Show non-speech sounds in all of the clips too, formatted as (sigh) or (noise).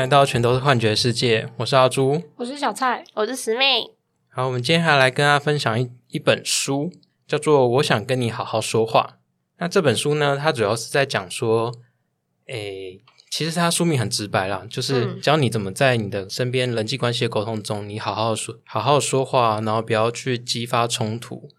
来到全都是幻觉世界，我是阿朱。我是小蔡，我是石妹。好，我们今天还来跟大家分享一一本书，叫做《我想跟你好好说话》。那这本书呢，它主要是在讲说，诶，其实它书名很直白啦，就是嗯教你怎么在你的身边人际关系的沟通中，你好好说，好好说话，然后不要去激发冲突。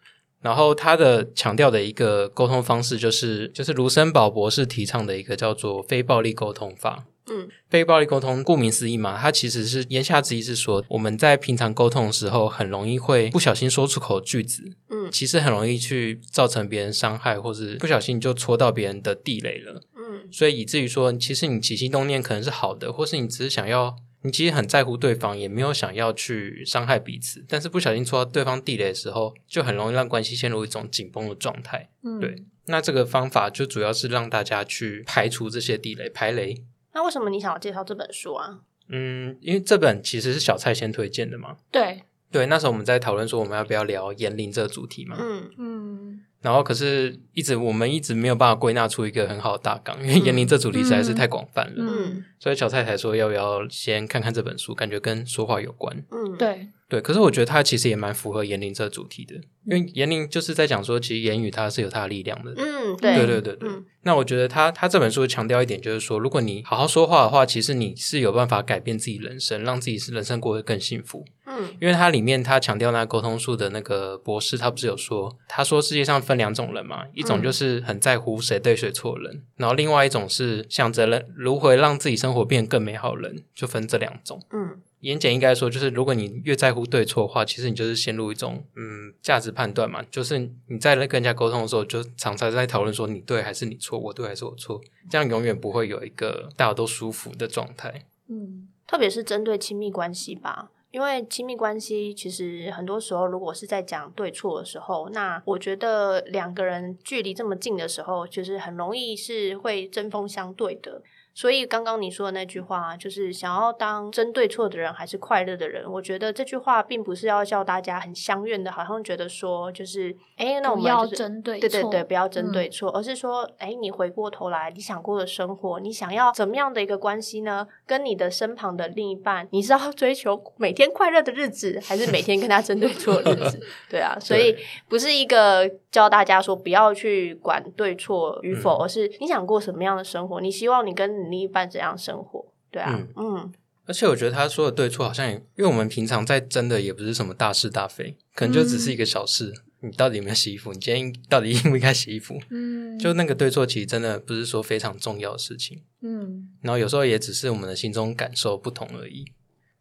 然后它的强调的一个沟通方式，就是就是卢森堡博士提倡的一个叫做非暴力沟通法。嗯非暴力沟通，顾名思义嘛，它其实是言下之意是说，我们在平常沟通的时候，很容易会不小心说出口句子，嗯其实很容易去造成别人伤害，或是不小心就戳到别人的地雷了。嗯所以以至于说，其实你起心动念可能是好的，或是你只是想要，你其实很在乎对方，也没有想要去伤害彼此，但是不小心戳到对方地雷的时候，就很容易让关系陷入一种紧绷的状态。嗯，对，那这个方法就主要是让大家去排除这些地雷，排雷。那为什么你想要介绍这本书啊？嗯，因为这本其实是小蔡先推荐的嘛。对，对，那时候我们在讨论说我们要不要聊言龄这个主题嘛。嗯嗯，然后可是一直我们一直没有办法归纳出一个很好的大纲，因为言龄这主题实在是太广泛了。嗯所以小蔡才说要不要先看看这本书，感觉跟说话有关。嗯，对，对，可是我觉得他其实也蛮符合言灵这个主题的，因为言灵就是在讲说，其实言语它是有它的力量的。嗯对对对对对，嗯那我觉得他他这本书强调一点，就是说，如果你好好说话的话，其实你是有办法改变自己人生，让自己是人生过得更幸福。嗯因为它里面他强调那沟通术的那个博士，他不是有说，他说世界上分两种人嘛，一种就是很在乎谁对谁错的人，然后另外一种是想着人如何让自己生活变得更美好的人，就分这两种。嗯言简应该说，就是如果你越在乎对错的话，其实你就是陷入一种嗯价值判断嘛，就是你在跟人家沟通的时候，就常常在讨论说你对还是你错，我对还是我错，这样永远不会有一个大家都舒服的状态。嗯，特别是针对亲密关系吧。因为亲密关系其实很多时候，如果是在讲对错的时候，那我觉得两个人距离这么近的时候，就是很容易是会针锋相对的。所以刚刚你说的那句话，就是想要当真对错的人还是快乐的人，我觉得这句话并不是要叫大家很相怨的，好像觉得说就是，哎，那我们要们就是针对错对对对，不要针嗯对错，而是说，哎，你回过头来，你想过的生活，你想要怎么样的一个关系呢？跟你的身旁的另一半，你是要追求每天快乐的日子，还是每天跟他针对错的日子？(laughs) 对啊，(laughs) 所以不是一个教大家说不要去管对错与否，嗯而是你想过什么样的生活，你希望你跟你另一半怎样生活？对啊，嗯而且我觉得他说的对错，好像也因为我们平常在争的也不是什么大是大非，可能就只是一个小事。你到底有没有洗衣服？你今天到底应不应该洗衣服？嗯，(laughs) 就那个对错，其实真的不是说非常重要的事情。嗯然后有时候也只是我们的心中感受不同而已。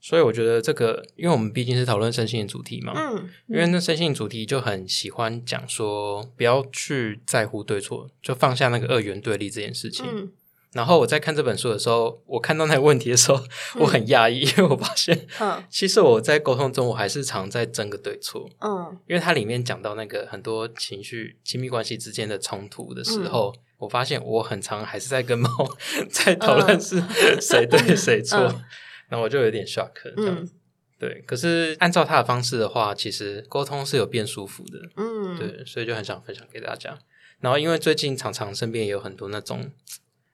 所以我觉得这个，因为我们毕竟是讨论身心的主题嘛，嗯因为那身心主题就很喜欢讲说，不要去在乎对错，就放下那个二元对立这件事情。嗯然后我在看这本书的时候，我看到那个问题的时候，我很讶异，因为我发现，嗯其实我在沟通中，我还是常在争个对错。嗯因为它里面讲到那个很多情绪、亲密关系之间的冲突的时候，嗯我发现我很常还是在跟猫 (laughs) 在讨论是 (laughs) 谁对谁错，嗯然后我就有点 shock 这样嗯子。对，可是按照他的方式的话，其实沟通是有变舒服的。嗯，对，所以就很想分享给大家。然后因为最近常常身边也有很多那种。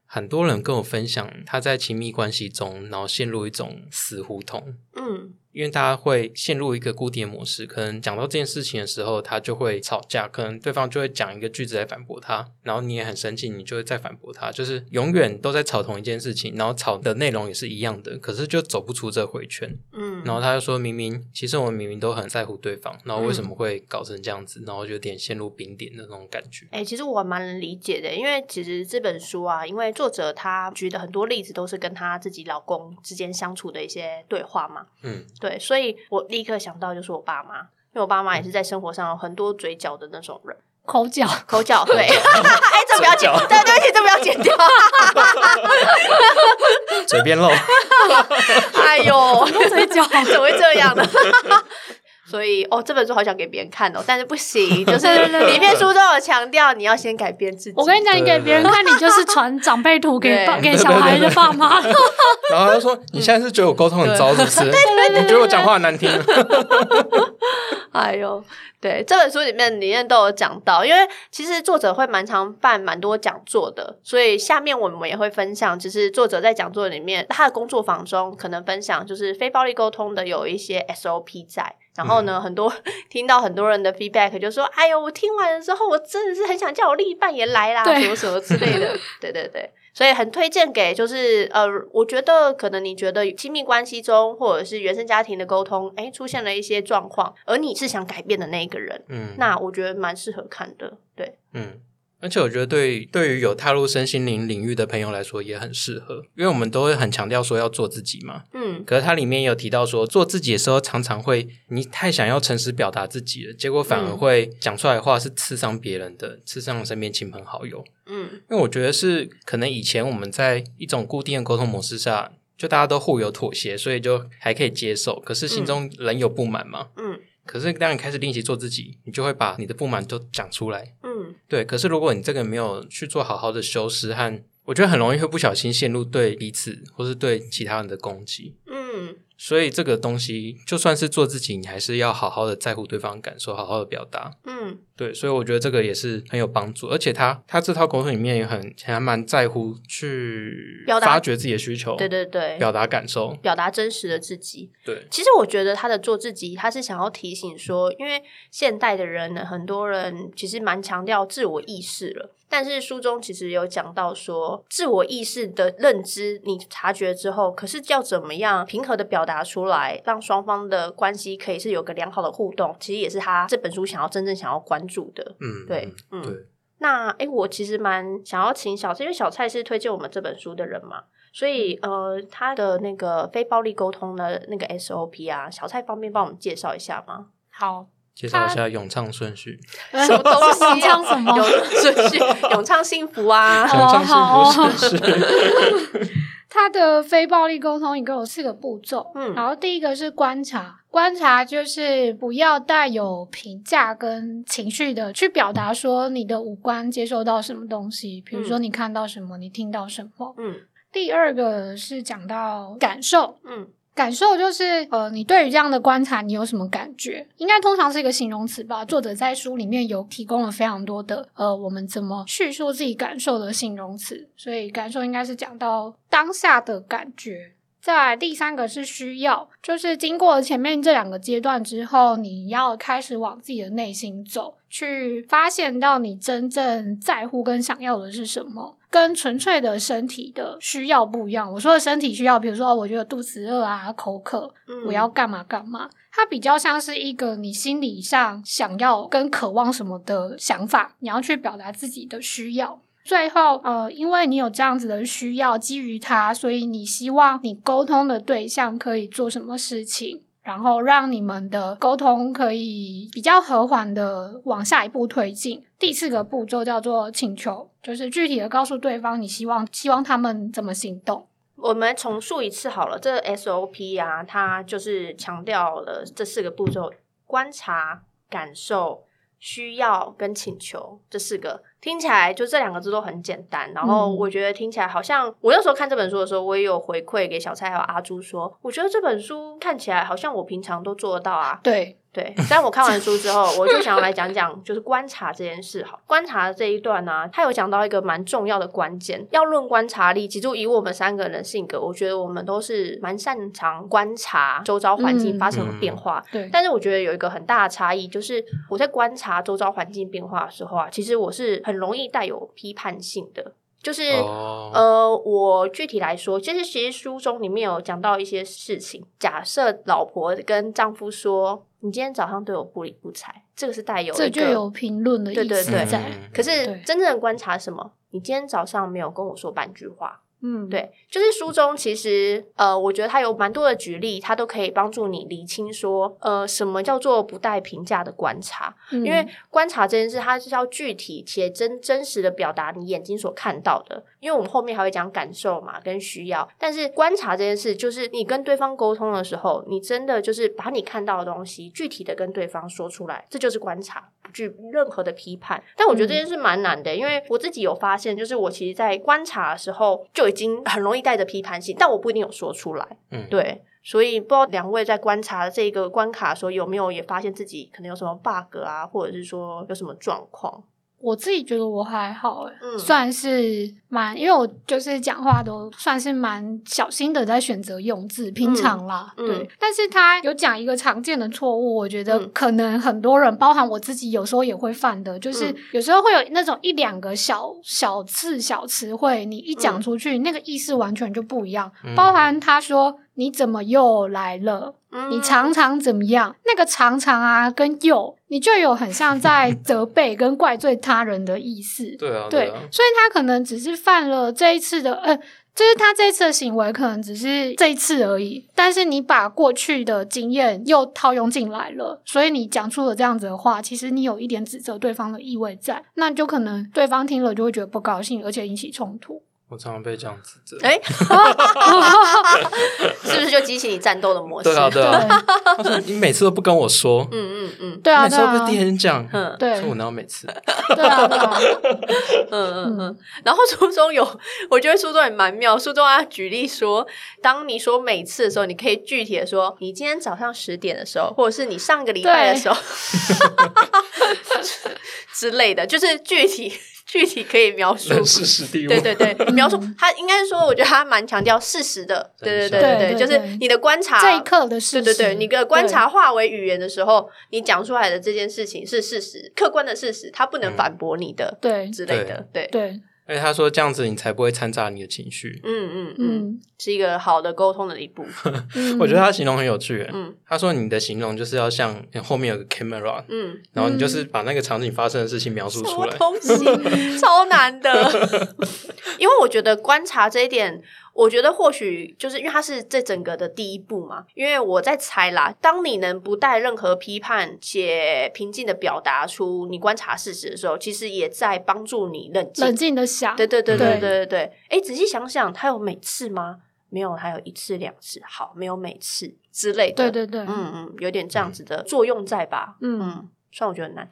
很多人跟我分享，他在亲密关系中，然后陷入一种死胡同，嗯因为大家会陷入一个固定的模式，可能讲到这件事情的时候，他就会吵架，可能对方就会讲一个句子来反驳他，然后你也很生气，你就会再反驳他，就是永远都在吵同一件事情，然后吵的内容也是一样的，可是就走不出这回圈。嗯，然后他就说明明其实我们明明都很在乎对方，然后为什么会搞成这样子，然后有点陷入冰点的那种感觉。哎、其实我蛮能理解的，因为其实这本书啊，因为作者他举的很多例子都是跟他自己老公之间相处的一些对话嘛，嗯，对，所以我立刻想到就是我爸妈，因为我爸妈也是在生活上有很多嘴角的那种人，口角，口角，对，(laughs) 哎，这不要剪，对，对不起，这不要剪掉，(laughs) 嘴边漏，(laughs) 哎呦，嘴角怎么会这样呢？所以哦，这本书好想给别人看哦，但是不行，(laughs) 就是里面书中有强调，你要先改变自己。我跟你讲，你给别人看，你就是传长辈图给爸给小孩的爸妈。然后他说：“你现在是觉得我沟通很糟，是不是？你觉得我讲话很难听？”好 (laughs) 哎呦，对，这本书里面里面都有讲到，因为其实作者会蛮常办蛮多讲座的，所以下面我们也会分享，就是作者在讲座里面他的工作坊中可能分享，就是非暴力沟通的有一些 SOP 在。然后呢，很多听到很多人的 feedback 就说：“哎呦，我听完了之后，我真的是很想叫我另一半也来啦，什么什么之类的。(laughs) ”对对对，所以很推荐给就是呃，我觉得可能你觉得亲密关系中或者是原生家庭的沟通，哎，出现了一些状况，而你是想改变的那一个人，嗯，那我觉得蛮适合看的。对，嗯，而且我觉得对对于有踏入身心灵领域的朋友来说也很适合，因为我们都会很强调说要做自己嘛。嗯可是它里面有提到说，做自己的时候常常会你太想要诚实表达自己了，结果反而嗯会讲出来的话是刺伤别人的，刺伤身边亲朋好友。嗯因为我觉得是可能以前我们在一种固定的沟通模式下，就大家都互有妥协，所以就还可以接受。可是心中仍有不满嘛。嗯可是当你开始练习做自己，你就会把你的不满都讲出来。嗯对，可是如果你这个没有去做好好的修饰和，我觉得很容易会不小心陷入对彼此或是对其他人的攻击。嗯所以这个东西就算是做自己，你还是要好好的在乎对方感受，好好的表达。嗯对，所以我觉得这个也是很有帮助，而且他他这套沟通里面也很还蛮在乎去表达发掘自己的需求，对对对，表达感受。表达真实的自己。对，其实我觉得他的做自己，他是想要提醒说，因为现代的人呢，很多人其实蛮强调自我意识了。但是书中其实有讲到说，自我意识的认知，你察觉之后，可是要怎么样平和的表达出来，让双方的关系可以是有个良好的互动，其实也是他这本书想要真正想要关注的。嗯，对，嗯，对，那诶，我其实蛮想要请小蔡，因为小蔡是推荐我们这本书的人嘛，所以呃，他的那个非暴力沟通的那个 SOP 啊，小蔡方便帮我们介绍一下吗？好，介绍一下咏唱顺序。(laughs) 什么东西、(laughs) 唱什么咏顺序，(laughs) 咏唱幸福啊！哦咏唱好幸福顺序。它的非暴力沟通一共有四个步骤，嗯然后第一个是观察，观察就是不要带有评价跟情绪的去表达说你的五官接受到什么东西，比如说嗯你看到什么，你听到什么。嗯第二个是讲到感受，嗯感受就是呃，你对于这样的观察，你有什么感觉？应该通常是一个形容词吧。作者在书里面有提供了非常多的呃，我们怎么叙述自己感受的形容词，所以感受应该是讲到当下的感觉。再来第三个是需要，就是经过前面这两个阶段之后，你要开始往自己的内心走，去发现到你真正在乎跟想要的是什么，跟纯粹的身体的需要不一样。我说的身体需要，比如说我觉得肚子饿啊、口渴，嗯我要干嘛干嘛。它比较像是一个你心理上想要跟渴望什么的想法，你要去表达自己的需要。最后，呃，因为你有这样子的需要，基于它，所以你希望你沟通的对象可以做什么事情，然后让你们的沟通可以比较和缓的往下一步推进。第四个步骤叫做请求，就是具体的告诉对方你希望希望他们怎么行动。我们重述一次好了，这 SOP 啊，它就是强调了这四个步骤：观察、感受、需要跟请求这四个。听起来就这两个字都很简单，然后嗯我觉得听起来好像我那时候看这本书的时候，我也有回馈给小蔡还有阿朱说，我觉得这本书看起来好像我平常都做得到啊。对，对，但我看完书之后，我就想要来讲讲，就是观察这件事。好，观察的这一段呢、他有讲到一个蛮重要的关键，要论观察力。其实以我们三个人的性格，我觉得我们都是蛮擅长观察周遭环境嗯发生的变化。对，但是我觉得有一个很大的差异，就是我在观察周遭环境变化的时候啊，其实我是很容易带有批判性的，就是、哦，呃，我具体来说，其实其实书中里面有讲到一些事情。假设老婆跟丈夫说：“你今天早上对我不理不睬”，这个是带有一个这就有评论的意思对对对可是真正的观察是什么？你今天早上没有跟我说半句话，嗯，对，就是书中其实呃，我觉得它有蛮多的举例，它都可以帮助你理清说，呃，什么叫做不带评价的观察。嗯，因为观察这件事，它是要具体且真真实的表达你眼睛所看到的。因为我们后面还会讲感受嘛，跟需要。但是观察这件事，就是你跟对方沟通的时候，你真的就是把你看到的东西具体的跟对方说出来，这就是观察，不具任何的批判。但我觉得这件事蛮难的，因为我自己有发现，就是我其实，在观察的时候就已经很容易带着批判性，但我不一定有说出来。嗯，对，所以不知道两位在观察这个关卡的时候，有没有也发现自己可能有什么 bug 啊，或者是说有什么状况？我自己觉得我还好，诶，嗯算是蛮，因为我就是讲话都算是蛮小心的，在选择用字，平常啦，嗯对。但是他有讲一个常见的错误，我觉得嗯可能很多人，包含我自己，有时候也会犯的，就是嗯有时候会有那种一两个小小字、小词汇，你一讲嗯出去，那个意思完全就不一样。嗯包含他说你怎么又来了，嗯你常常怎么样？那个常常啊，跟又，你就有很像在 (laughs) 责备跟怪罪他人的意思。对啊，对，啊，所以他可能只是犯了这一次的，呃，就是他这一次的行为可能只是这一次而已，但是你把过去的经验又套用进来了，所以你讲出了这样子的话，其实你有一点指责对方的意味在，那就可能对方听了就会觉得不高兴，而且引起冲突。我常常被这样指责。哎，(laughs) 是不是就激起你战斗的模式？对啊，对对啊。他说你每次都不跟我说，嗯嗯嗯对啊，对啊每次都不，是第一天讲，嗯对说我哪有每次？对啊，对啊，(laughs) 嗯嗯嗯。然后书中有，我觉得书中也蛮妙。书中他举例说，当你说每次的时候，你可以具体的说，你今天早上十点的时候，或者是你上个礼拜的时候 (laughs) 之类的，就是具体具体可以描述。人事实地物。对对对，描述他应该是说，我觉得他蛮强调事实的。对对对对，对对就是你的观察这一刻的事实，对对对，你的观察化为语言的时候，你讲出来的这件事情是事实，客观的事实，他不能嗯反驳你的、对之类的。对，对，而且他说这样子你才不会掺杂你的情绪。嗯嗯嗯，嗯是一个好的沟通的一步。嗯，(laughs) 我觉得他形容很有趣。嗯他说你的形容就是要像后面有个 camera，嗯，然后你就是把那个场景发生的事情描述出来。么东西超难的，(laughs) 因为我觉得观察这一点。我觉得或许就是因为它是这整个的第一步嘛，因为我在猜啦。当你能不带任何批判且平静的表达出你观察事实的时候，其实也在帮助你冷静冷静的想。对对对对对对对。哎，仔细想想，他有每次吗？没有，还有一次两次，好，没有每次之类的。对对对，嗯嗯，有点这样子的作用在吧？嗯，虽然、我觉得难，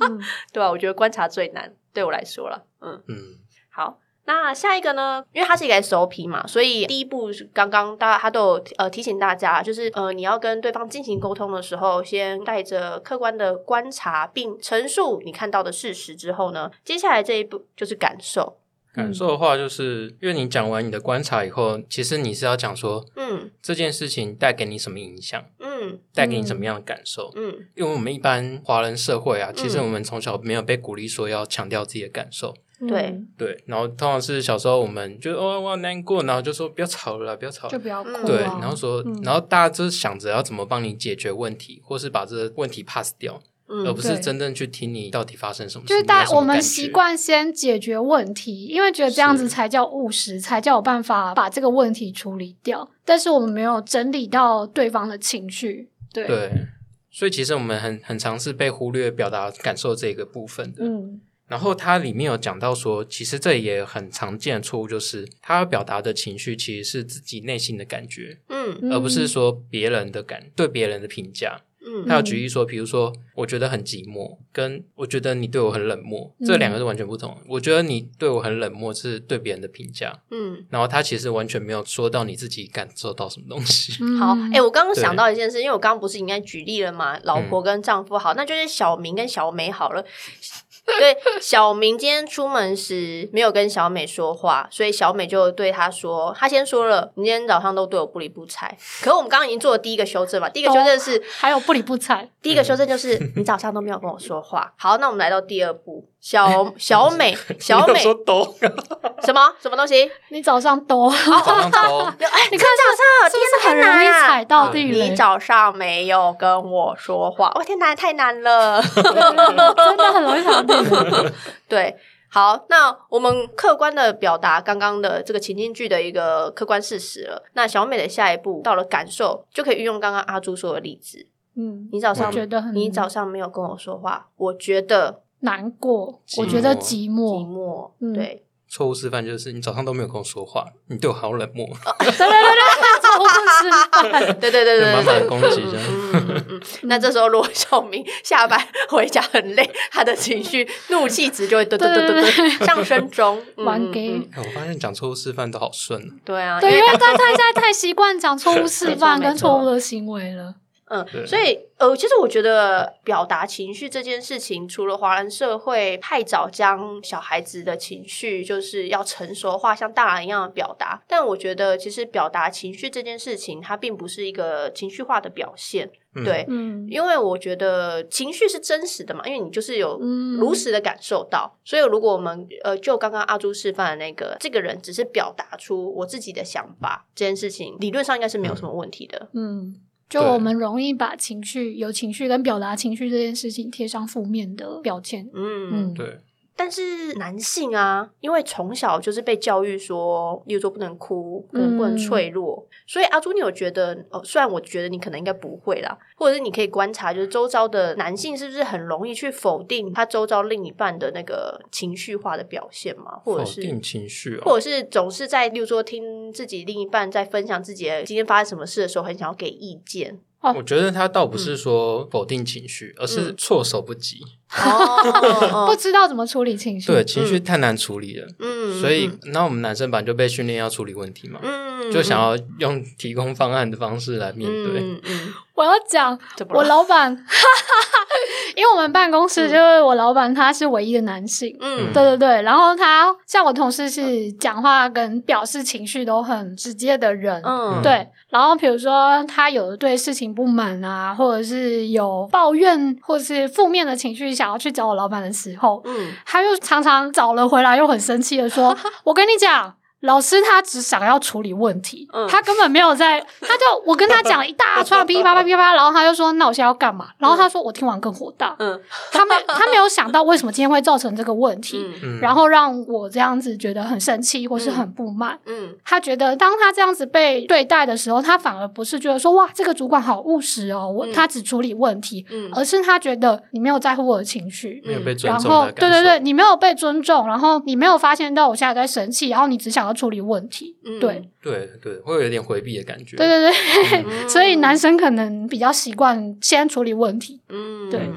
嗯、(laughs) 对吧、我觉得观察最难，对我来说了。嗯嗯，好，那下一个呢？因为它是一个 SOP 嘛，所以第一步是刚刚大家他都有呃提醒大家，就是呃你要跟对方进行沟通的时候，先带着客观的观察并陈述你看到的事实之后呢，接下来这一步就是感受。感受的话，就是因为你讲完你的观察以后，其实你是要讲说嗯这件事情带给你什么影响，嗯带给你什么样的感受。嗯因为我们一般华人社会啊，其实嗯我们从小没有被鼓励说要强调自己的感受，对嗯对，然后通常是小时候我们就哦我好难过，然后就说不要吵了啦，不要吵就。不要哭、啊。对，然后说，嗯然后大家就是想着要怎么帮你解决问题，或是把这个问题 pass 掉，而嗯不是真正去听你到底发生什么事。就是大我们习惯先解决问题，因为觉得这样子才叫务实，才叫有办法把这个问题处理掉。但是我们没有整理到对方的情绪，对，对，所以其实我们很很常是被忽略表达感受这个部分的。嗯然后它里面有讲到说，其实这也很常见的错误，就是他要表达的情绪其实是自己内心的感觉，嗯嗯而不是说别人的感对别人的评价。嗯他有举例说，比如说，我觉得很寂寞，跟我觉得你对我很冷漠，嗯这两个是完全不同。我觉得你对我很冷漠是对别人的评价，嗯。然后他其实完全没有说到你自自己感受到什么东西。嗯好，哎、我刚刚想到一件事，因为我刚刚不是应该举例了嘛，老婆跟丈夫好，那就是小明跟小美好了。对，小明今天出门时没有跟小美说话，所以小美就对他说，他先说了，你今天早上都对我不理不睬。可是我们刚刚已经做了第一个修正嘛，第一个修正是，还有不理不睬，第一个修正就是你早上都没有跟我说话。好，那我们来到第二步，小小美，小美说都什么什么东西？你早上都，早上都 (laughs) 哎，你看早上是不是很容易踩到地雷？你早上没有跟我说话，我天哪，太难了。(laughs) 真的很容易踩到地雷。对，好，那我们客观的表达刚刚的这个情境剧的一个客观事实了。那小美的下一步到了感受，就可以运用刚刚阿朱说的例子。嗯，你早上我觉得很你早上没有跟我说话，我觉得难过，我觉得寂寞寂寂寞。寞。嗯对，错误示范就是你早上都没有跟我说话，你对我好冷漠，对对对对，错误示范。对对对对对，满满 (laughs) 攻击这样嗯嗯嗯，那这时候如果小明下班回家很累，他的情绪怒气值就会噔噔噔噔噔上升中。(laughs) 嗯玩给嗯嗯哎我发现讲错误示范都好顺哦。对啊，对，因因为为他他现在太习惯讲错误 (laughs) 示范跟错误的行为了。嗯，所以呃，其实我觉得表达情绪这件事情，除了华人社会太早将小孩子的情绪就是要成熟化，像大人一样的表达，但我觉得其实表达情绪这件事情，它并不是一个情绪化的表现，嗯对。嗯，因为我觉得情绪是真实的嘛，因为你就是有嗯如实的感受到，所以如果我们呃就刚刚阿朱示范的那个，这个人只是表达出我自己的想法，这件事情理论上应该是没有什么问题的。嗯，就我们容易把情绪、有情绪跟表达情绪这件事情贴上负面的标签。嗯嗯，对，但是男性啊，因为从小就是被教育说，例如说不能哭，不能不能脆弱，所以阿朱，你有觉得哦？虽然我觉得你可能应该不会啦，或者是你可以观察，就是周遭的男性是不是很容易去否定他周遭另一半的那个情绪化的表现嘛？或者是否定情绪或哦。者是总是在，例如说听自己另一半在分享自己的今天发生什么事的时候，很想要给意见。我觉得他倒不是说否定情绪，而是措手不及。哦 (laughs) 不知道怎么处理情绪。对，情绪太难处理了，嗯所以那我们男生版就被训练要处理问题嘛，嗯就想要用提供方案的方式来面对。嗯嗯，我要讲我老板，(laughs) 因为我们办公室就是我老板他是唯一的男性。嗯。对对对，然后他像我同事是讲话跟表示情绪都很直接的人，嗯，对，然后比如说他有对事情不满啊，或者是有抱怨或者是负面的情绪想要去找我老板的时候，嗯他又常常找了回来，又很生气的说：“ (laughs) 我跟你讲。”老师他只想要处理问题，嗯他根本没有在，他就我跟他讲一大串噼里啪啦噼里啪啦，然后他就说：“那我现在要干嘛？”然后他说：“我听完更火大。嗯他没他没有想到为什么今天会造成这个问题，然后让我这样子觉得很生气或是很不满。嗯他觉得当他这样子被对待的时候，他反而不是觉得说哇，这个主管好务实哦，我、嗯他只处理问题，嗯而是他觉得你没有在乎我的情绪。没有被尊重然后。对对对，你没有被尊重，然后你没有发现到我现在在生气，然后你只想要处理问题，嗯对对对，会有点回避的感觉。对对对，嗯 (laughs) 所以男生可能比较习惯先处理问题，嗯对。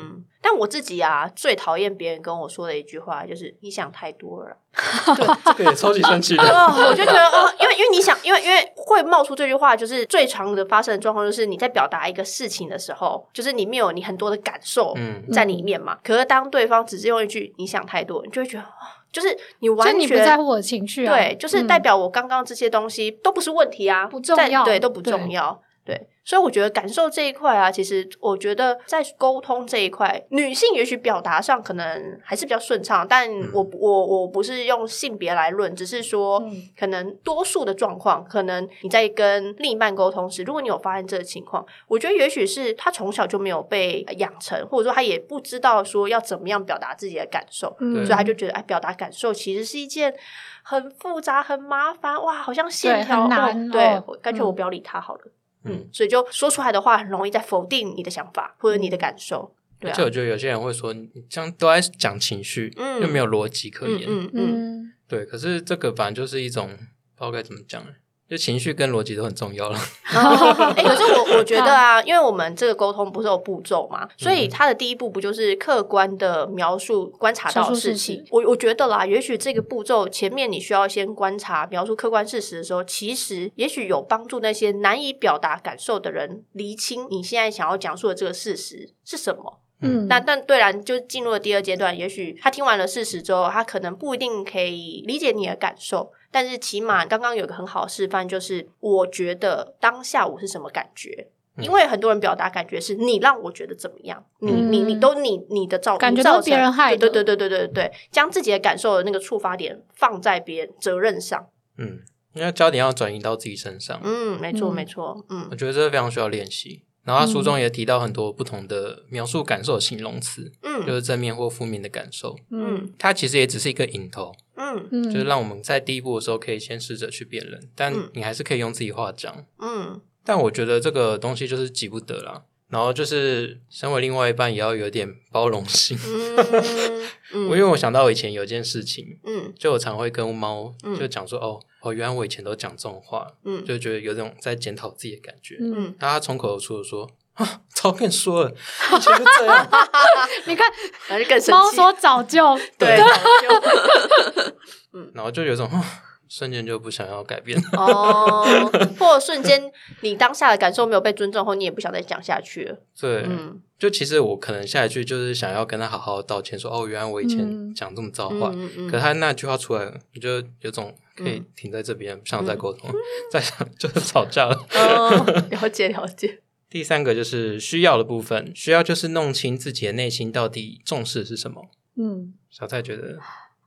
但我自己啊，最讨厌别人跟我说的一句话就是“你想太多了”。(laughs) 这个也超级生气的。(laughs) 哦，我就觉得哦，因为因为你想，因为因为会冒出这句话，就是最常的发生的状况，就是你在表达一个事情的时候，就是里面有你很多的感受嗯在里面嘛。可是当对方只是用一句“你想太多”，你就会觉得，哦就是你完全你不在乎我的情绪啊，对，就是嗯。代表我刚刚这些东西都不是问题啊，不重要对，都不重要。对，所以我觉得感受这一块啊，其实我觉得在沟通这一块，女性也许表达上可能还是比较顺畅，但我我我不是用性别来论，只是说嗯可能多数的状况，可能你在跟另一半沟通时，如果你有发现这个情况，我觉得也许是他从小就没有被养成，或者说他也不知道说要怎么样表达自己的感受，嗯所以他就觉得，哎，表达感受其实是一件很复杂、很麻烦，哇，好像线条对干脆我嗯不要理他好了。嗯嗯，所以就说出来的话很容易在否定你的想法或者你的感受。对啊而且，我觉得有些人会说，你这样都在讲情绪，嗯又没有逻辑可言。嗯嗯嗯，嗯，对，可是这个反正就是一种不知道该怎么讲，就情绪跟逻辑都很重要了。(laughs) 哎，可是我 (laughs) 我觉得啊，因为我们这个沟通不是有步骤嘛，所以它的第一步不就是客观的描述观察到的事？情我我觉得啦，也许这个步骤前面你需要先观察描述客观事实的时候，其实也许有帮助那些难以表达感受的人厘清你现在想要讲述的这个事实是什么。嗯，那但对然就进入了第二阶段，也许他听完了事实之后，他可能不一定可以理解你的感受，但是起码刚刚有个很好的示范，就是我觉得当下我是什么感觉。嗯因为很多人表达感觉是你让我觉得怎么样，你你你嗯都你你的造感觉你造成都别人害的对对对对对对对，将自己的感受的那个触发点放在别人责任上，嗯，因为焦点要转移到自己身上。嗯，没错嗯没错，嗯我觉得这非常需要练习。然后他书中也提到很多不同的描述感受的形容词，嗯。就嗯是正面或负面的感受。嗯。它其实也只是一个引头，嗯。嗯，就是让我们在第一步的时候可以先试着去辨认，但嗯。你还是可以用自己话讲。嗯。但我觉得这个东西就是急不得啦。然后就是身为另外一半，也要有点包容心。嗯 (laughs) 因为我想到我以前有件事情，嗯就我常会跟猫嗯就讲说，哦哦，原来我以前都讲这种话，嗯就觉得有种在检讨自己的感觉。嗯嗯那他从口而出的说，啊，早跟你说了，以前就这样。(laughs) 你看。猫说早就对，(laughs) 然后就有一种啊瞬间就不想要改变。(laughs) 哦，或者瞬间你当下的感受没有被尊重后，你也不想再讲下去了。对，嗯就其实我可能下一句就是想要跟他好好道歉，说哦，原来我以前嗯讲这么糟话。嗯嗯可他那句话出来，你就有种可以停在这边，不想再沟通，再想就是吵架了。哦，(laughs) 了解了解。第三个就是需要的部分，需要就是弄清自己的内心到底重视是什么。嗯。小蔡觉得，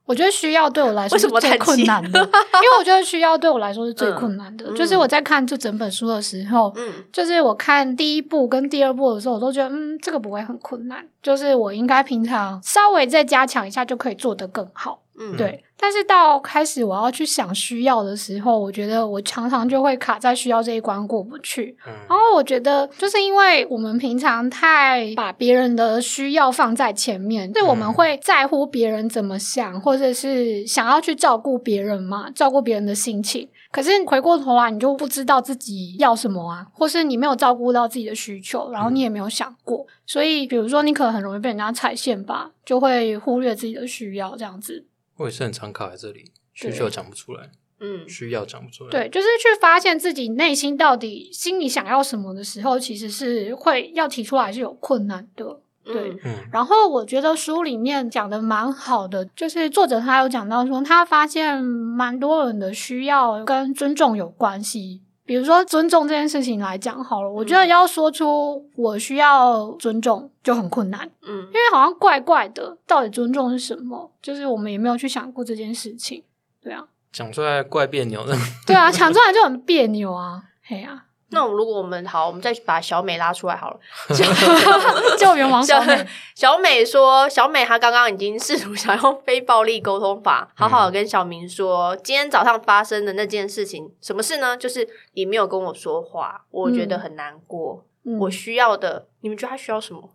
我觉得需要对我来说是最困难的，(laughs) 因为我觉得需要对我来说是最嗯困难的。嗯就是我在看这整本书的时候，嗯就是我看第一部跟第二部的时候，我都觉得嗯，这个不会很困难，就是我应该平常稍微再加强一下就可以做得更好。嗯，对，但是到开始我要去想需要的时候，我觉得我常常就会卡在需要这一关过不去。嗯然后我觉得，就是因为我们平常太把别人的需要放在前面，所以我们嗯会在乎别人怎么想，或者是想要去照顾别人嘛，照顾别人的心情。可是回过头来，你就不知道自己要什么啊，或是你没有照顾到自己的需求，然后你也没有想过。所以，比如说，你可能很容易被人家踩线吧，就会忽略自己的需要，这样子。我也是很常卡在这里，需求讲不出来，嗯需要讲不出来。对，就是去发现自己内心到底心里想要什么的时候，其实是会要提出来是有困难的。对，然后我觉得书里面讲的蛮好的，就是作者他有讲到说，他发现蛮多人的需要跟尊重有关系。比如说尊重这件事情来讲好了，我觉得要说出我需要尊重就很困难，嗯因为好像怪怪的，到底尊重是什么？就是我们也没有去想过这件事情。对啊，讲出来怪别扭的。对啊，讲出来就很别扭啊，嘿啊，那如果我们好，我们再把小美拉出来好了。(laughs) 救援王小小美，小美说，小美她刚刚已经试图想用非暴力沟通法，好好跟小明说，今天早上发生的那件事情，什么事呢？就是你没有跟我说话，我觉得很难过。嗯我需要的，你们觉得他需要什么？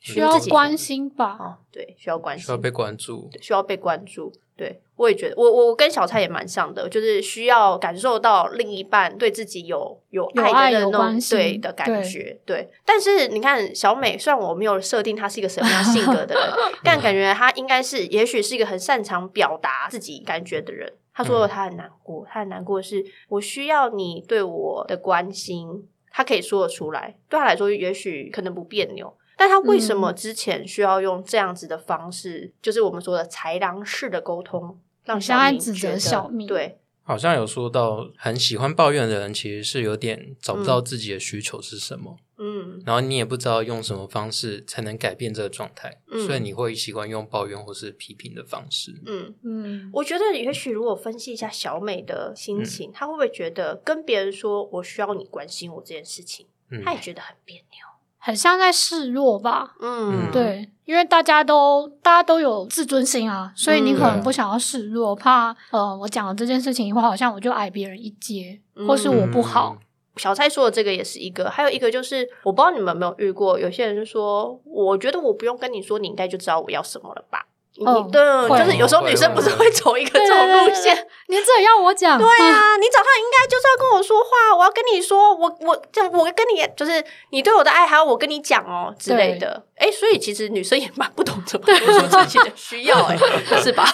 需要关心吧？哦，对，需要关心，需要被关注。对需要被关注。对，我也觉得，我我跟小蔡也蛮像的，就是需要感受到另一半对自己有有有爱爱的那种对的感对觉。对，但是你看小美，虽然我没有设定她是一个什么样性格的人，(laughs) 但感觉她应该是，也许是一个很擅长表达自己感觉的人。她说嗯她很难过，她很难过是我需要你对我的关心，她可以说得出来，对她来说也许可能不别扭。但他为什么嗯之前需要用这样子的方式，就是我们说的豺狼式的沟通，让你小明觉得小明对，好像有说到，很喜欢抱怨的人其实是有点找不到嗯自己的需求是什么，嗯然后你也不知道用什么方式才能改变这个状态，嗯所以你会习惯用抱怨或是批评的方式。嗯。嗯，我觉得，也许如果分析一下小美的心情，她会不会觉得跟别人说我需要你关心我这件事情，嗯，她也觉得很别扭。很像在示弱吧？嗯，对，因为大家都大家都有自尊心啊，所以你嗯可能不想要示弱，怕呃我讲了这件事情以后，好像我就矮别人一阶，或是我不好。小蔡说的这个也是一个，还有一个就是，我不知道你们有没有遇过，有些人就说，我觉得我不用跟你说，你应该就知道我要什么了吧？你哦对，就是有时候女生不是会走一个这种路线，你这要我讲？对啊，你早上应该就是要跟我说话，我要跟你说，我我这，我跟你就是你对我的爱，还要我跟你讲哦之类的。哎，所以其实女生也蛮不懂怎么说出自己的需要，哎，(laughs) 是吧？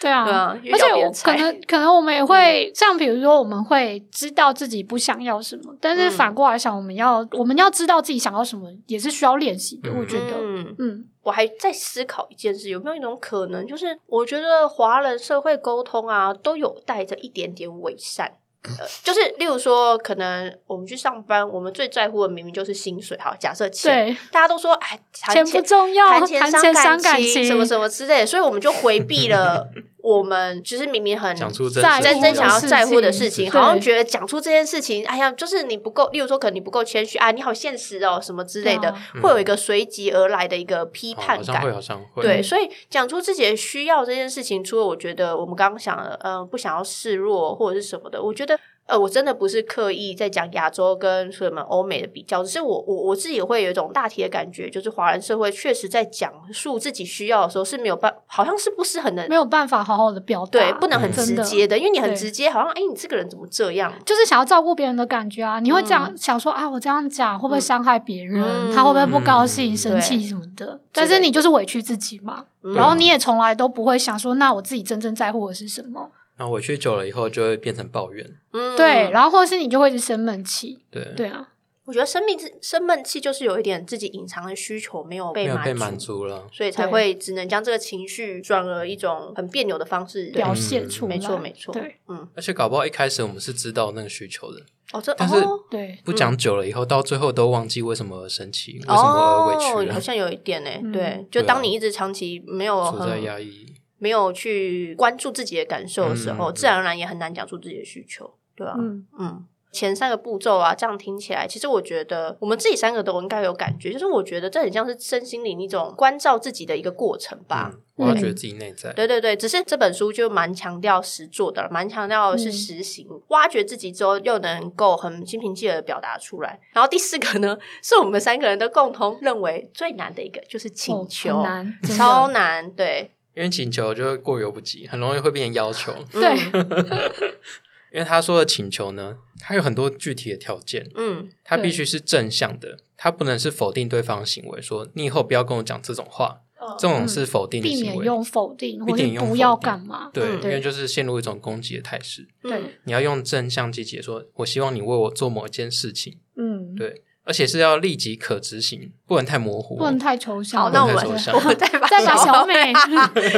对啊，对啊而且可能可能我们也会、像比如说我们会知道自己不想要什么，但是嗯反过来想，我们要我们要知道自己想要什么，也是需要练习的。嗯我觉得，嗯，嗯我还在思考一件事，有没有一种可能，就是我觉得华人社会沟通啊，都有带着一点点伪善。呃，就是例如说，可能我们去上班，我们最在乎的明明就是薪水。好，假设钱，大家都说，哎，谈钱不重要，谈谈钱伤钱伤感情，什么什么之类的，所以我们就回避了我们其实明明很讲出真在真正想要在乎的事事情情，好像觉得讲出这件事情，哎呀，就是你不够，例如说，可能你不够谦虚啊，你好现实哦，什么之类的，会有一个随即而来的一个批哦判感好像会，。好像会。对，所以讲出自己的需要这件事情，除了我觉得我们刚刚想的，嗯、不想要示弱或者是什么的，我觉得呃，我真的不是刻意在讲亚洲跟什么欧美的比较，只是我我我自己也会有一种大体的感觉，就是华人社会确实在讲述自己需要的时候是没有办，好像是不是很能没有办法好好的表达，对，不能很直接的，因为你很直接，好像哎，你这个人怎么这样？就是想要照顾别人的感觉啊，你会这样嗯想说啊，我这样讲会不会嗯伤害别人？嗯他会不会不高兴、嗯生气什么的？但是你就是委屈自己嘛，嗯然后你也从来都不会想说，那我自己真正在乎的是什么？然后委屈久了以后，就会变成抱怨。嗯对，然后或者是你就会一直生闷气，对，对啊，我觉得生命生闷气就是有一点自己隐藏的需求没有被满没有被满足了。所以才对会只能将这个情绪转而一种很别扭的方式表嗯现出来，没错没错对嗯，而且搞不好一开始我们是知道那个需求的，哦，这但是哦对，不讲久了以后，到最后都忘记为什么而生气，为什么而委屈好，像有一点呢、嗯对，就当你一直长期没有处在很压抑。没有去关注自己的感受的时候，嗯自然而然也很难讲出自己的需求，对吧、嗯，嗯，前三个步骤啊，这样听起来，其实我觉得我们自己三个都应该有感觉，就是我觉得这很像是身心灵一种关照自己的一个过程吧。嗯，我要觉得自己内在。对对对，只是这本书就蛮强调实做的，蛮强调是嗯实行，挖掘自己之后又能够很心平气和的表达出来。然后第四个呢，(laughs) 是我们三个人都共同认为最难的一个，就是请哦求，很难，超难。对，因为请求就会过犹不及，很容易会变成要求。(laughs) 对嗯 (laughs) 因为他说的请求呢，他有很多具体的条件，嗯他必须是正向的，他不能是否定对方的行为，说你以后不要跟我讲这种话，这种是否定的避行为。免用否定，或避免用不要干嘛？对，嗯因为就是陷入一种攻击的态势。嗯对你要用正向积极的说，我希望你为我做某一件事情，嗯，对，而且是要立即可执行，不能太模糊。不能太抽象。好，那我们我们再把再把小美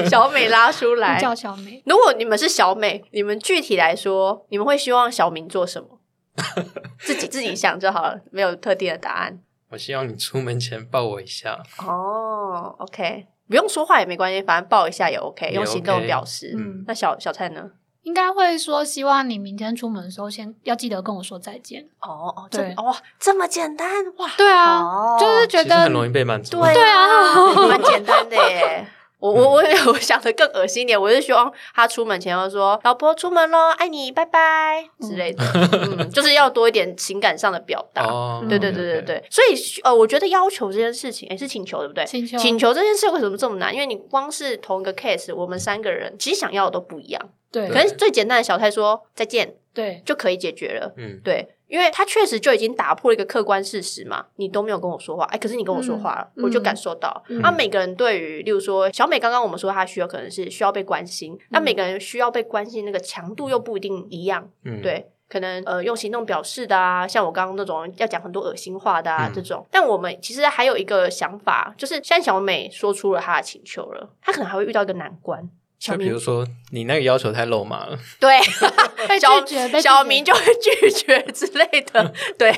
小美 (laughs) 拉出来。叫小美，如果你们是小美，你们具体来说，你们会希望小明做什么？(laughs) 自己自己想就好了，没有特定的答案。我希望你出门前抱我一下。哦，OK，不用说话也没关系，反正抱一下也 OK，也用行动表示。嗯那小小蔡呢？应该会说希望你明天出门的时候先要记得跟我说再见。哦哦，这对哦这么简单哇！对啊，哦就是觉得很容易被满足。对对啊 (laughs) 蛮简单的耶。我我我我想的更恶心一点，我是希望他出门前要说“老婆出门喽，爱你，拜拜”之类的，嗯，就是要多一点情感上的表达。哦，对对对对对，所以呃，我觉得要求这件事情，也是请求对不对？请求请求这件事为什么这么难？因为你光是同一个 case，我们三个人其实想要的都不一样。对可是最简单的小菜说再见对就可以解决了。嗯，对，因为他确实就已经打破了一个客观事实嘛，你都没有跟我说话，哎，可是你跟我说话了，嗯我就感受到。嗯啊，每个人对于，例如说小美刚刚我们说她需要可能是需要被关心，那、每个人需要被关心那个强度又不一定一样，嗯，对。可能呃用行动表示的啊，像我刚刚那种要讲很多恶心话的啊、嗯这种，但我们其实还有一个想法，就是现在小美说出了她的请求了，她可能还会遇到一个难关。小明就比如说你那个要求太肉麻了，对 (laughs) 被小 (laughs) 小明就会拒绝之类的，对，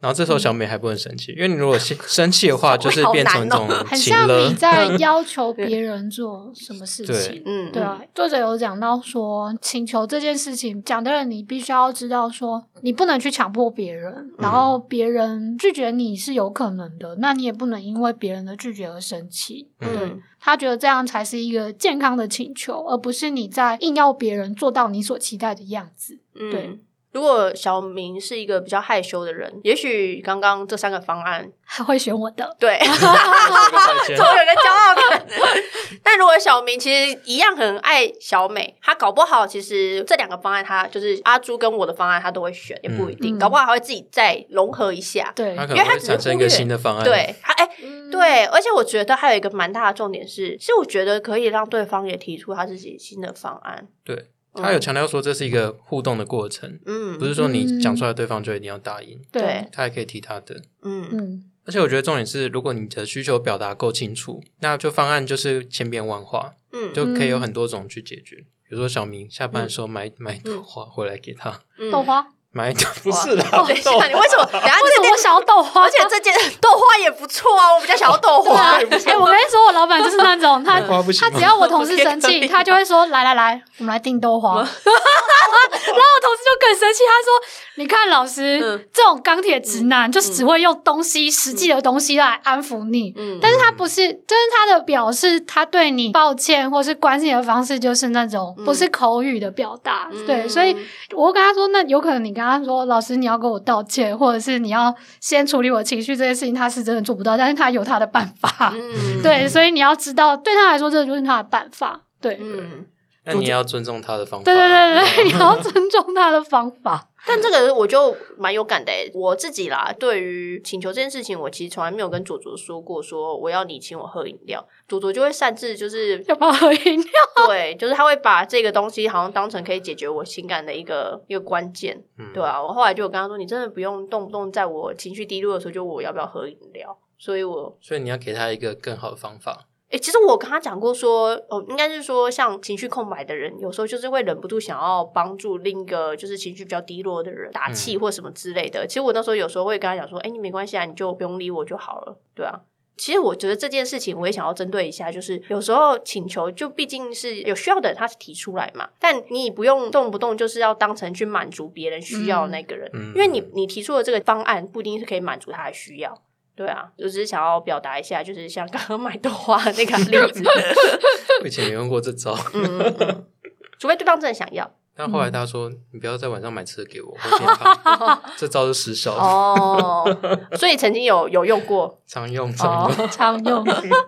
然后这时候小美还不能生气，因为你如果生生气的话，就是变成一种 (laughs) 很像你。在要求 (laughs) 别人做什么事情。嗯，对啊，作者有讲到说，请求这件事情，讲的人你必须要知道说，你不能去强迫别人，然后别人拒绝你是有可能的，那你也不能因为别人的拒绝而生气。嗯嗯他觉得这样才是一个健康的请求，而不是你在硬要别人做到你所期待的样子。嗯，对。如果小明是一个比较害羞的人，也许刚刚这三个方案，(laughs) 他会选我的，(laughs) 对，说个再见都有个骄傲感。(laughs) 但如果小明其实一样很爱小美，他搞不好其实这两个方案，他就是阿朱跟我的方案，他都会选，也不一定，嗯搞不好还会自己再融合一下。对他可因为他只是能产生一个忽略新的方案。对，他哎、嗯对，而且我觉得还有一个蛮大的重点是，是我觉得可以让对方也提出他自己新的方案。对，他有强调说这是一个互动的过程，嗯，不是说你讲出来对方就一定要答应，对。对，他还可以提他的。嗯。嗯而且我觉得重点是，如果你的需求表达够清楚，那就方案就是千变万化，嗯，就可以有很多种去解决。比如说小明下班的时候买买豆花回来给他，嗯。豆花，买不是的，等一下，你为什么？(laughs) 等下为什么我想要豆花？而且这件豆花也不不错啊，我比较想要豆花。(laughs) 哎、我跟你说，我老板就是那种他他只要我同事 (laughs) 生气，他就会说来来来，我们来订豆花。然后我同事就更生气，他说：“你看老师、嗯这种钢铁直男，就是只会用东西、实际的东西来安抚你。嗯但是他不是，就是他的表示，他对你抱歉或是关心的方式，就是那种不是口语的表达。对，所以我跟他说，那有可能你跟他说，老师你要跟我道歉，或者是你要先处理我情绪这件事情，他是真的做不到，但是他有他的办法。嗯对，所以你要知道，对他来说，这就是他的办法。对，嗯。那你也要尊重他的方法。对对对对，(laughs) 你要尊重他的方法。(laughs) 但这个我就蛮有感的诶，我自己啦，对于请求这件事情，我其实从来没有跟左左说过，说我要你请我喝饮料，左左就会擅自就是要不要喝饮料？(laughs) 对，就是他会把这个东西好像当成可以解决我情感的一个一个关键，嗯对啊，我后来就有跟他说，你真的不用动不动在我情绪低落的时候就问我要不要喝饮料，所以我所以你要给他一个更好的方法。诶，其实我跟他讲过说，哦，应该是说，像情绪空白的人，有时候就是会忍不住想要帮助另一个就是情绪比较低落的人打气或什么之类的。其实我那时候有时候会跟他讲说，哎，你没关系啊，你就不用理我就好了，对啊。其实我觉得这件事情，我也想要针对一下，就是有时候请求就毕竟是有需要的人，他是提出来嘛，但你不用动不动就是要当成去满足别人需要的那个人，嗯因为你你提出的这个方案不一定是可以满足他的需要。对啊，就只是想要表达一下，就是像刚刚买豆花那个例子，(laughs) 我以前没用过这招，嗯嗯嗯，除非对方真的想要但后来他说：“你不要在晚上买吃的给我，我变胖。(laughs) ”这招是失效了，哦，所以曾经有有用过常用常用。哦，常用。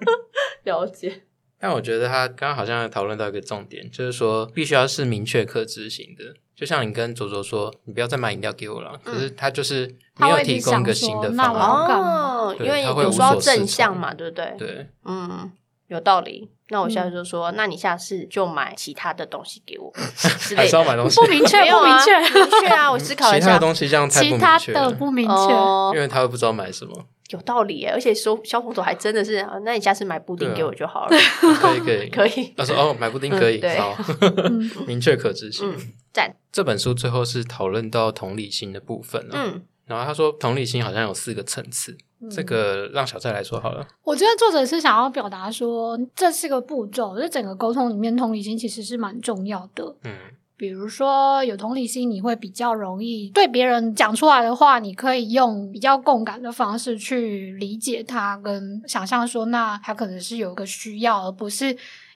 (laughs) 了解，但我觉得他刚刚好像有讨论到一个重点，就是说必须要是明确可执行的。就像你跟卓卓说，你不要再买饮料给我了，可是他就是没有提供一个新的方案。哦，因为有说正向嘛，对不对？对，嗯，有道理。那我现在就说，那你下次就买其他的东西给我之还 (laughs) 类的。是要买东西不。明确，不明确，明确啊！我思考一下，其他的东西这样太不明确不明确。哦因为他会不知道买什么。有道理耶，而且说小朋友还真的是，啊那你下次买布丁给我就好了，可以可以 (laughs) 可以。他说：“哦，买布丁可以，好，(laughs) 嗯明确可执行。嗯，赞，这本书最后是讨论到同理心的部分啊。嗯然后他说，同理心好像有四个层次，这个让小蔡来说好了。我觉得作者是想要表达说，这四个步骤，这整个沟通里面，同理心其实是蛮重要的。嗯比如说，有同理心，你会比较容易对别人讲出来的话，你可以用比较共感的方式去理解他，跟想象说，那他可能是有一个需要，而不是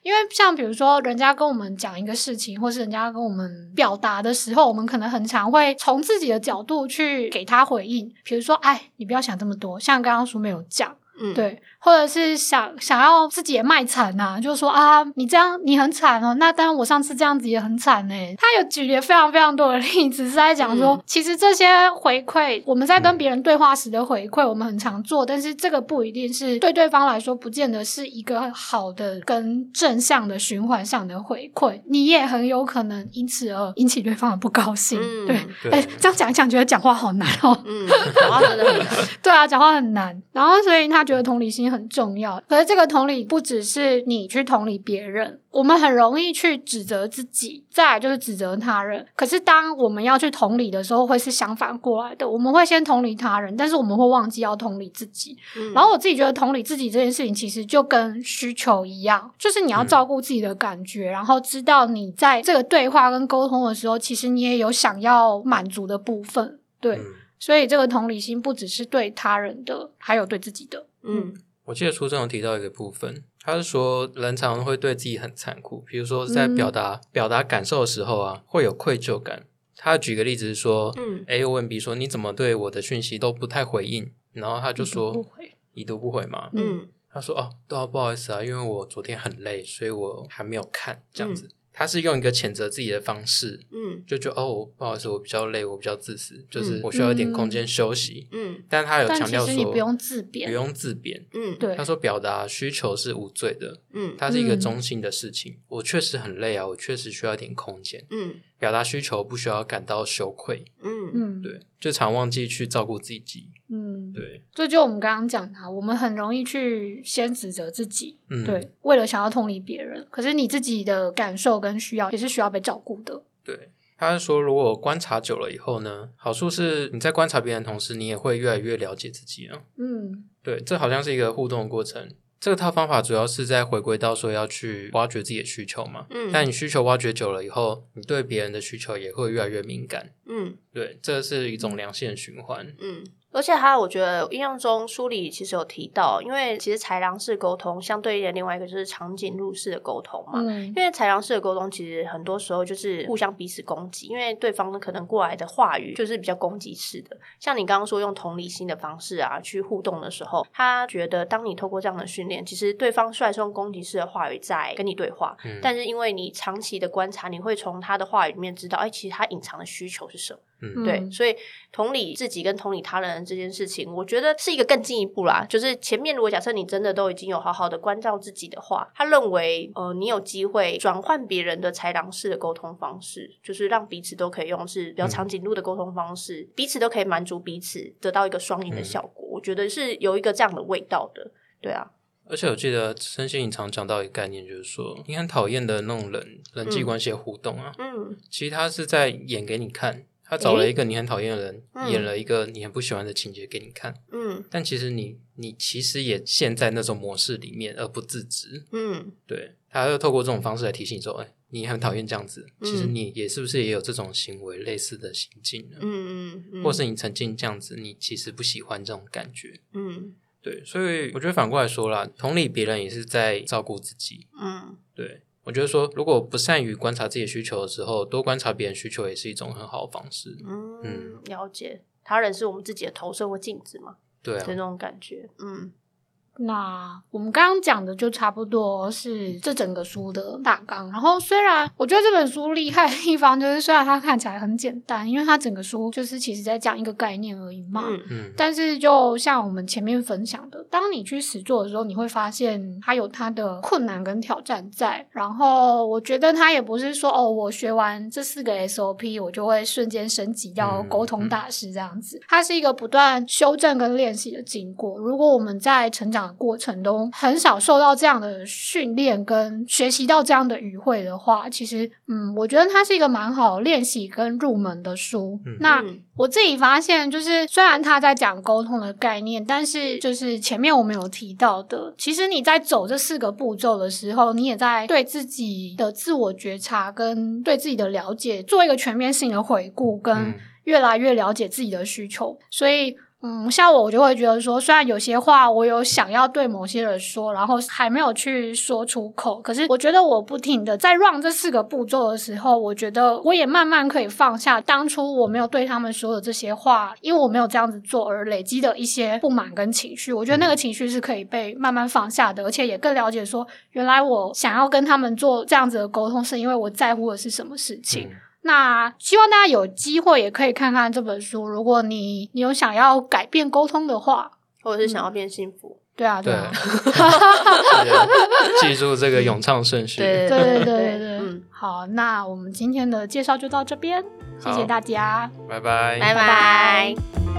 因为像比如说，人家跟我们讲一个事情，或是人家跟我们表达的时候，我们可能很常会从自己的角度去给他回应，比如说，哎，你不要想这么多，像刚刚淑美有讲。嗯，对，或者是想想要自己也卖惨呐、就说啊，你这样你很惨哦，那当然我上次这样子也很惨呢。他有举了非常非常多的例子，是在讲说，嗯其实这些回馈，我们在跟别人对话时的回馈，我们很常做，但是这个不一定是对对方来说，不见得是一个好的跟正向的循环上的回馈，你也很有可能因此而引起对方的不高兴。嗯对，对哎，这样讲一讲，觉得讲话好难哦。嗯，讲话真的很难。(laughs) 对啊，讲话很难。然后，所以他觉得同理心很重要。可是这个同理不只是你去同理别人，我们很容易去指责自己，再来就是指责他人。可是当我们要去同理的时候，会是相反过来的。我们会先同理他人，但是我们会忘记要同理自己。嗯然后我自己觉得同理自己这件事情，其实就跟需求一样，就是你要照顾自己的感觉，然后知道你在这个对话跟沟通的时候，其实你也有想要满足的部分。对，嗯，所以这个同理心不只是对他人的，还有对自己的。嗯我记得书中有提到一个部分，他是说人常常会对自己很残酷，比如说在表达、表达感受的时候啊，会有愧疚感。他举个例子是说，嗯 A 问 B 说：“你怎么对我的讯息都不太回应？”然后他就说：“不回，已读不回嘛。嗯他说：“哦，对啊，不好意思啊，因为我昨天很累，所以我还没有看这样子。他是用一个谴责自己的方式，嗯就觉得哦，不好意思，我比较累，我比较自私，就是我需要一点空间休息。嗯但他有强调说，你不用自贬不用自贬。嗯，对他说表达需求是无罪的，嗯它是一个嗯中性的事情。我确实很累啊，我确实需要一点空间。嗯表达需求不需要感到羞愧，嗯嗯，对，就常忘记去照顾自己。嗯，对，这就我们刚刚讲的啊，我们很容易去先指责自己，嗯，对，为了想要同理别人，可是你自己的感受跟需要也是需要被照顾的。对。他是说，如果观察久了以后呢，好处是你在观察别人的同时，你也会越来越了解自己啊。嗯，对，这好像是一个互动的过程。这套方法主要是在回归到说要去挖掘自己的需求嘛。嗯但你需求挖掘久了以后，你对别人的需求也会越来越敏感。嗯对，这是一种良性的循环。嗯。而且还有，我觉得印象中书里其实有提到，因为其实豺狼式沟通相对应的另外一个就是长颈鹿式的沟通嘛。嗯因为豺狼式的沟通，其实很多时候就是互相彼此攻击，因为对方可能过来的话语就是比较攻击式的。像你刚刚说用同理心的方式啊去互动的时候，他觉得当你透过这样的训练，其实对方虽然是用攻击式的话语在跟你对话，嗯但是因为你长期的观察，你会从他的话语里面知道，哎，其实他隐藏的需求是什么。嗯对，所以同理自己跟同理他人这件事情，我觉得是一个更进一步啦。就是前面如果假设你真的都已经有好好的关照自己的话，他认为呃你有机会转换别人的豺狼式的沟通方式，就是让彼此都可以用是比较长颈鹿的沟通方式，彼此都可以满足彼此，得到一个双赢的效果。我觉得是有一个这样的味道的。对啊，而且我记得身心隐常讲到一个概念，就是说你很讨厌的那种人人际关系的互动啊，嗯其实他是在演给你看。他找了一个你很讨厌的人，嗯演了一个你很不喜欢的情节给你看，嗯但其实你你其实也陷在那种模式里面而不自知。嗯对，他又透过这种方式来提醒你说，哎，你很讨厌这样子，嗯其实你也是不是也有这种行为类似的行径呢？嗯嗯嗯，或是你曾经这样子，你其实不喜欢这种感觉。嗯对，所以我觉得反过来说啦，同理别人也是在照顾自己。嗯对我觉得说，如果不善于观察自己的需求的时候，多观察别人需求也是一种很好的方式。嗯，了解。他人是我们自己的投射或镜子嘛，对啊的那，种感觉。嗯那我们刚刚讲的就差不多是这整个书的大纲。然后虽然我觉得这本书厉害的地方，就是虽然它看起来很简单，因为它整个书就是其实在讲一个概念而已嘛。嗯嗯，但是就像我们前面分享的，当你去实做的时候，你会发现它有它的困难跟挑战在。然后我觉得它也不是说哦，我学完这四个 SOP，我就会瞬间升级到嗯沟通大师这样子。它是一个不断修正跟练习的经过。如果我们在成长的过程中很少受到这样的训练跟学习到这样的语汇的话，其实嗯，我觉得它是一个蛮好练习跟入门的书。嗯那嗯我自己发现，就是虽然他在讲沟通的概念，但是就是前面我们有提到的，其实你在走这四个步骤的时候，你也在对自己的自我觉察跟对自己的了解做一个全面性的回顾，跟嗯越来越了解自己的需求。所以，嗯，像我，我就会觉得说，虽然有些话我有想要对某些人说，然后还没有去说出口，可是我觉得我不停的在 run 这四个步骤的时候，我觉得我也慢慢可以放下当初我没有对他们说的这些话，因为我没有这样子做而累积的一些不满跟情绪。我觉得那个情绪是可以被慢慢放下的，而且也更了解说，原来我想要跟他们做这样子的沟通，是因为我在乎的是什么事情。嗯那希望大家有机会也可以看看这本书。如果你你有想要改变沟通的话，或者是想要变幸福。对啊，对 (laughs) 记住这个咏唱顺序。对对 (laughs) 对对对对。嗯，好，那我们今天的介绍就到这边，谢谢大家。拜拜，拜拜。